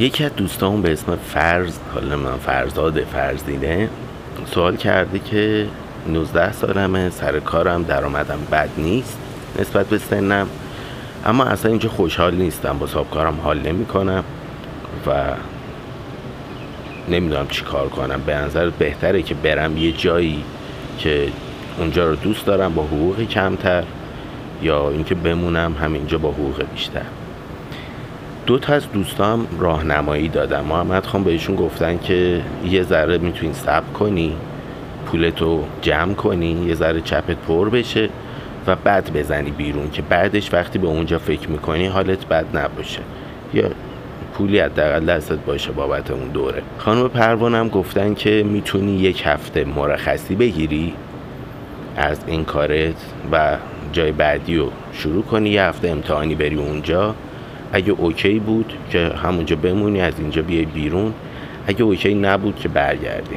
یکی از دوستان به اسم فرز حالا من فرزاد فرزینه سوال کرده که 19 سالمه سر کارم درآمدم بد نیست نسبت به سنم اما اصلا اینجا خوشحال نیستم با کارم حال نمی کنم و نمی‌دونم چی کار کنم. به نظر بهتره که برم یه جایی که اونجا رو دوست دارم با حقوق کمتر یا اینکه بمونم همینجا با حقوق بیشتر. دو تا از دوستام راهنمایی دادم. محمد خان بهشون گفتن که یه ذره می‌تونی صبر کنی پولتو جمع کنی یه ذره چپت پر بشه و بعد بزنی بیرون که بعدش وقتی به اونجا فکر می‌کنی حالت بد نباشه. یا پولی حداقل دستت باشه بابت اون دوره. خانم پروانم گفتن که می‌تونی یک هفته مرخصی بگیری از این کارت و جای بعدی رو شروع کنی یه هفته امتحانی بری اونجا. اگه اوکی بود که همونجا بمونی از اینجا بیای بیرون. اگه اوکی نبود که برگردی.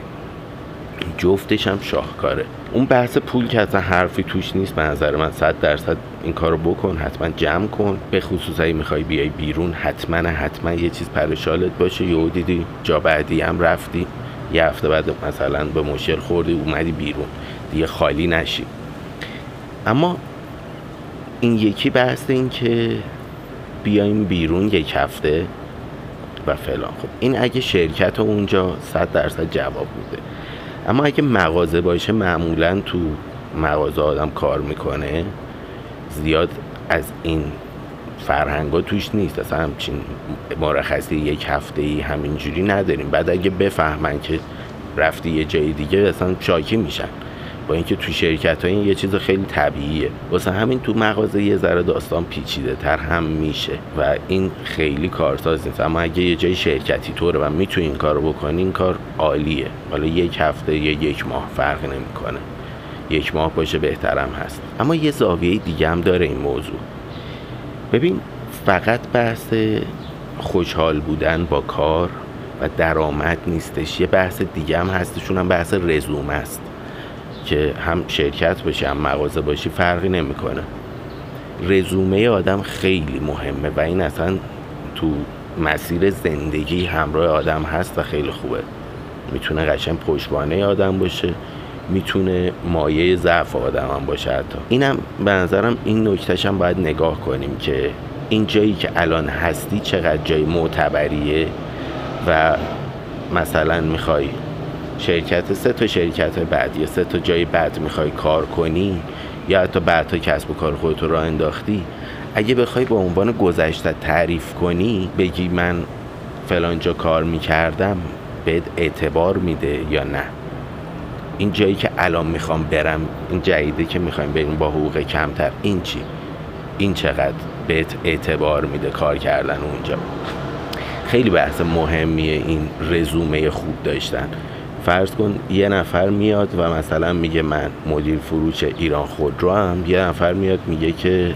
جفتش هم شاهکاره. اون بحث پول که اصلا حرفی توش نیست به نظر من صد درصد این کارو بکن حتما جمع کن. به خصوص اگه می‌خوای بیای بیرون حتما حتما یه چیز پرشالت باشه. یهو دیدی جا بعدی هم رفتی. یه هفته بعد مثلا به مشکل خوردی اومدی بیرون. دیگه خالی نشی. اما این یکی بحث این که بیایم بیرون یک هفته و فلان. خب این اگه شرکت اونجا صد درصد جواب بوده. اما اگه مغازه باشه معمولا تو مغازه آدم کار می‌کنه زیاد از این فرهنگا توش نیست. اصلا همچین مرخصی یک هفته ای همینجوری نداریم. بعد اگه بفهمن که رفتی یه جای دیگه اصلا شاکی میشن. با اینکه تو شرکت ها این یه چیز خیلی طبیعیه. واسه همین تو مغازه یه ذره داستان پیچیده تر هم میشه و این خیلی کارساز نیست. اما اگه یه جای شرکتی طوره و می‌تونی این کارو بکنی این کار عالیه. حالا یک هفته یا یک ماه فرق نمی‌کنه. یک ماه باشه بهترم هست. اما یه زاویه دیگه هم داره این موضوع. ببین فقط بحث خوشحال بودن با کار و درآمد نیستش. یه بحث دیگه هم هستشون هم بحث رزومه است. که هم شرکت باشی هم مغازه باشی فرقی نمی‌کنه. رزومه آدم خیلی مهمه و این اصلا تو مسیر زندگی همراه آدم هست و خیلی خوبه. می‌تونه قشنگ پشتوانه آدم باشه می‌تونه مایه ضعف آدم هم باشه حتی. اینم به نظرم این نکتهش هم باید نگاه کنیم که این جایی که الان هستی چقدر جای معتبریه و مثلا می‌خوای شرکت سه تا شرکت بعد یا سه تا جای بعد می‌خوای کار کنی یا حتی بعدها کسب و کار خودتو راه انداختی. اگه بخوای به عنوان گذشته تعریف کنی بگی من فلان جا کار می‌کردم بهت اعتبار میده یا نه؟ این جایی که الان می‌خوام برم این جدیده که می‌خوایم بریم با حقوق کمتر این چی؟ این چقدر بهت اعتبار میده کار کردن اونجا؟ خیلی بحث مهمیه این رزومه خوب داشتن. فرض کن یه نفر میاد و مثلا میگه من مدیر فروش ایران خودرو هم یه نفر میاد میگه که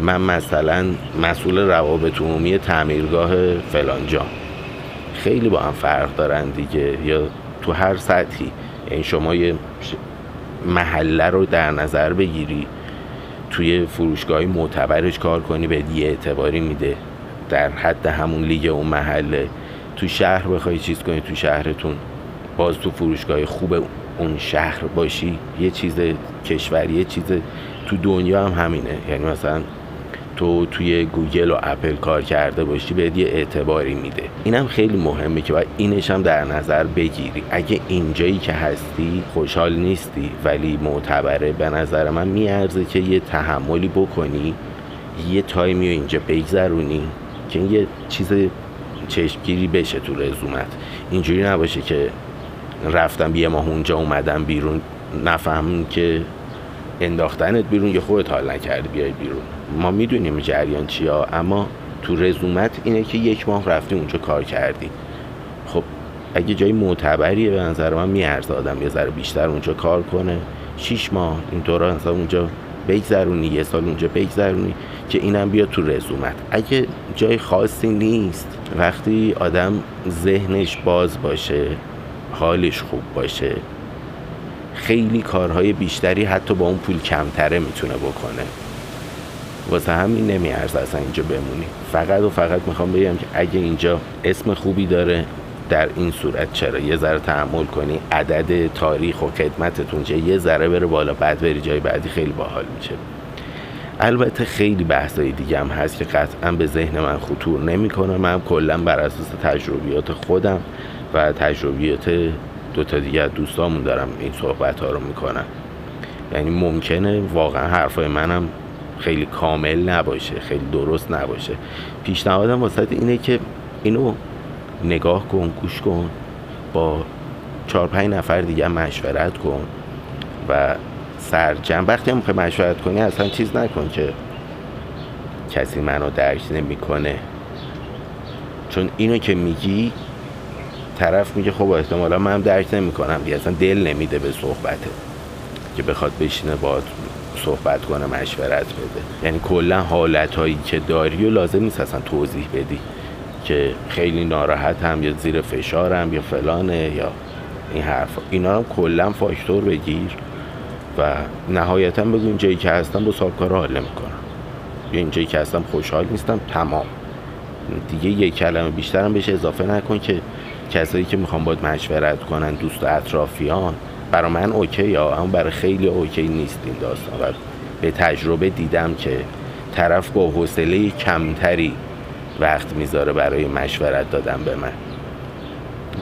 من مثلا مسئول روابط عمومی تعمیرگاه فلان جا خیلی با هم فرق دارن دیگه یا تو هر سطحی. یعنی شما یه محله رو در نظر بگیری توی فروشگاهی معتبرش کار کنی به یه اعتباری میده. در حد همون لیگ اون محله. تو شهر بخوای چیز کنی تو شهرتون. باز تو فروشگاه خوب اون شهر باشی یه چیز کشوری یه چیز تو دنیا هم همینه. یعنی مثلا تو توی گوگل و اپل کار کرده باشی به یه اعتباری میده. اینم خیلی مهمه که باید اینش هم در نظر بگیری. اگه اینجایی که هستی خوشحال نیستی ولی معتبره به نظر من میارزه که یه تحملی بکنی یه تایمی رو اینجا بگذرونی که یه چیز چشمگیری بشه تو رزومت. اینجوری نباشه که رفتم یه ماه اونجا اومدم بیرون. نفهم که انداختنت بیرون یه خودت حال نکردی بیای بیرون. ما می‌دونیم جریان چیا اما تو رزومت اینه که یک ماه رفتی اونجا کار کردی. خب اگه جای معتبریه به نظر من میارزه آدم یه ذره بیشتر اونجا کار کنه. شیش ماه اینطورا مثلا اونجا بگذرونی یه سال اونجا بگذرونی که اینم بیاد تو رزومت. اگه جای خاصی نیست وقتی آدم ذهنش باز باشه حالش خوب باشه. خیلی کارهای بیشتری حتی با اون پول کمتره می‌تونه بکنه. واسه همین نمیارزه اصلا اینجا بمونی. فقط و فقط می‌خوام بگم که اگه اینجا اسم خوبی داره در این صورت چرا یه ذره تحمل کنی عدد تاریخ و خدمتتون چه یه ذره بره بالا بعد بری جای بعدی خیلی باحال میشه. البته خیلی بحثای دیگه هم هست که قطعا به ذهن من خطور نمی‌کنه من کلا بر اساس تجربیات خودم و تجربیات دو تا دیگه دوستامون دارم این صحبت ها رو می‌کنم. یعنی ممکنه واقعا حرفای منم خیلی کامل نباشه خیلی درست نباشه. پیشنهادم واسه اینه که اینو نگاه کن گوش کن با چهار پنج نفر دیگه مشورت کن و سرجم. وقتی هم مشورت کنی اصلا چیز نکن که کسی منو درک نمی‌کنه. چون اینو که میگی طرف میگه خب احتمالا من درک نمی‌کنم. دیگه اصلا دل نمیده به صحبته. که بخواد بشینه با صحبت کنه مشورت بده. یعنی کلا حالت هایی که داری و لازم نیست اصلا توضیح بدی که خیلی ناراحت هم یا زیر فشارم یا فلانه یا این حرف. اینا رو کلا فاکتور بگیر و نهایتا بگو این جایی که هستم با صاحبکار حال می‌کنم یا این جایی که هستم خوشحال نیستم تمام. دیگه یک کلمه بیشترم بهش اضافه نکن که کسایی که می‌خوام باید مشورت کنن دوست و اطرافیان برای من okay ئه ها اما برای خیلی okay نیست این داستان. و به تجربه دیدم که طرف با حوصله کمتری وقت می‌ذاره برای مشورت دادن به من.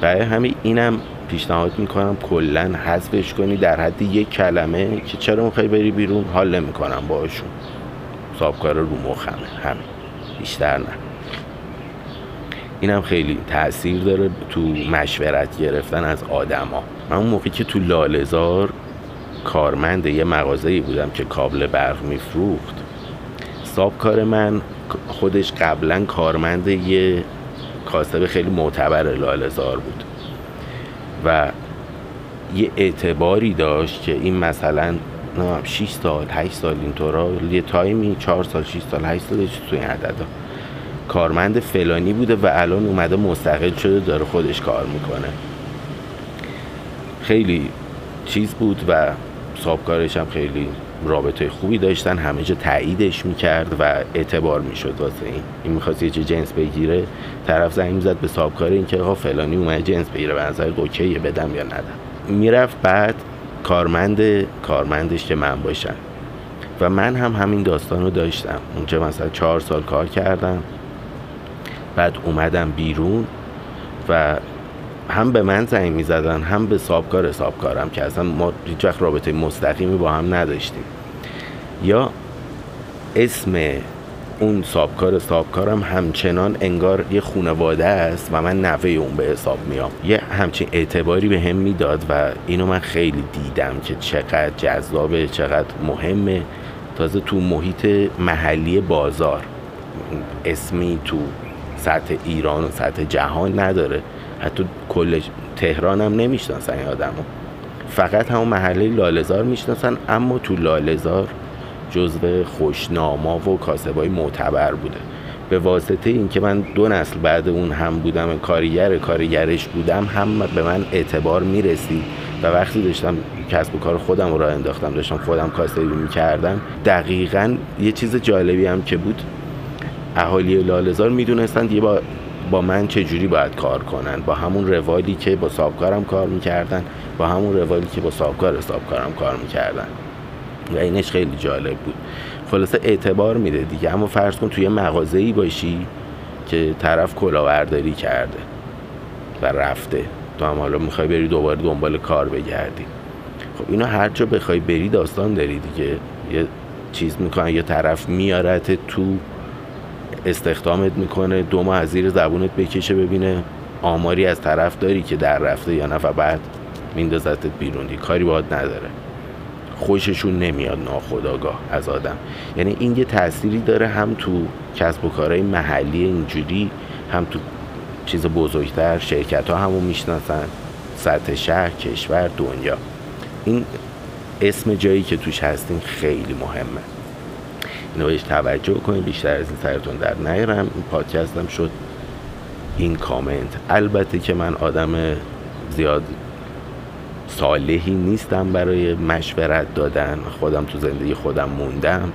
برای همین اینم پیشنهاد می‌کنم کلا حذفش کنی در حد یک کلمه که چرا می‌خوای بری بیرون؟ حال نمی‌کنم باشون صابکار رو مخمه. همین. بیشتر نه. اینم خیلی تاثیر داره تو مشورت گرفتن از آدما. من اون موقعی که تو لالزار کارمند یه مغازه‌ای بودم که کابل برق میفروخت کار من خودش قبلا کارمند یه کاسب خیلی معتبر لالزار بود و یه اعتباری داشت که این مثلا 6 سال 8 سال اینطورا یه تایمی 4 سال 6 سال 8 سال تو این عددا. کارمند فلانی بوده و الان اومده مستقل شده داره خودش کار می‌کنه. خیلی چیز بود و صابکارش هم خیلی رابطه خوبی داشتن همه جا تاییدش می‌کرد و اعتبار می‌شد واسه این. این می‌خواست یه جنس بگیره طرف زنگ می‌زد به صابکار این که فلانی اومده جنس بگیره به نظر اوکیه بدم یا ندم. می‌رفت بعد کارمند کارمندش که من باشم. و من هم همین داستان رو داشتم. اونجا مثلا چهار سال کار کردم. بعد اومدم بیرون و هم به من زنگ می زدن هم به سابکار سابکارم که اصلا ما هیچ وقت رابطه مستقیمی با هم نداشتیم. یا اسم اون سابکار سابکارم همچنان انگار یه خونواده است و من نوه اون به حساب میام. یه همچین اعتباری به هم می‌داد و اینو من خیلی دیدم که چقدر جذابه چقدر مهمه. تازه تو محیط محلی بازار اسمی تو سطح ایران و سطح جهان نداره. حتی کل تهران هم نمی‌شناسن این آدم فقط همون محله لالزار می‌شناسن اما تو لالزار جزو خوشناما و کاسبای معتبر بوده. به واسطه اینکه من دو نسل بعد اون هم بودم کارگر کارگرش بودم هم به من اعتبار می‌رسید و وقتی داشتم کسب و کار خودم رو راه انداختم داشتم خودم کاسبی می‌کردم دقیقا یه چیز جالبی هم که بود اهالی لالزار می‌دونستند یه با با من چه جوری باید کار کنن. با همون روالی که با سابکارم کار می‌کردن با همون روالی که با سابکار سابکارم کار می‌کردن. و اینش خیلی جالب بود. خلاصه اعتبار میده دیگه. اما فرض کن توی مغازه ای باشی که طرف کلاورداری کرده و رفته. تو هم حالا می‌خوای بری دوباره دنبال کار بگردی. خب اینا هر جا بخوای بری داستان داری دیگه. یه چیز می‌کنن یه طرف میارت تو استخدامت می‌کنه دو ماه از زیر زبونت بکشه ببینه آماری از طرف داری که در رفته یا نه و بعد میندازتت بیرونی کاری باید نداره. خوششون نمیاد ناخداگاه از آدم. یعنی این یه تأثیری داره هم تو کسب و کارهای محلی اینجوری هم تو چیز بزرگتر شرکت ها همون می‌شناسن سطح شهر کشور دنیا. این اسم جایی که توش هستیم خیلی مهمه. اینو بهش توجه کنید بیشتر از این سرتون در نیارم. این پادکستم شد این کامنت. البته که من آدم زیاد صالحی نیستم برای مشورت دادن. خودم تو زندگی خودم موندم.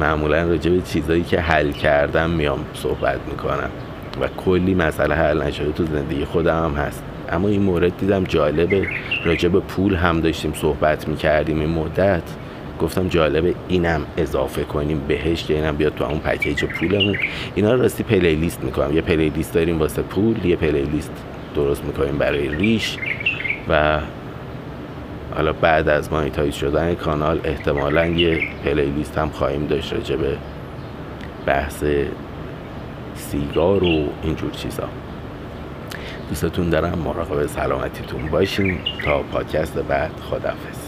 معمولا راجع به چیزایی که حل کردم میام صحبت می‌کنم. و کلی مسئله حل نشده تو زندگی خودم هست. اما این مورد دیدم جالبه. راجع به پول هم داشتیم صحبت می‌کردیم. این مدت گفتم جالبه اینم اضافه کنیم بهش که اینم بیاد تو اون پکیج پولمون. اینا رو راستی playlist می‌کنم. یه playlist داریم واسه پول یه playlist درست می‌کنیم برای ریش و حالا بعد از monetize شدن کانال احتمالا یه playlist هم خواهیم داشت راجع به بحث سیگار و اینجور چیزا. دوستتون دارم مراقب سلامتیتون باشین. تا پادکست بعد خدافز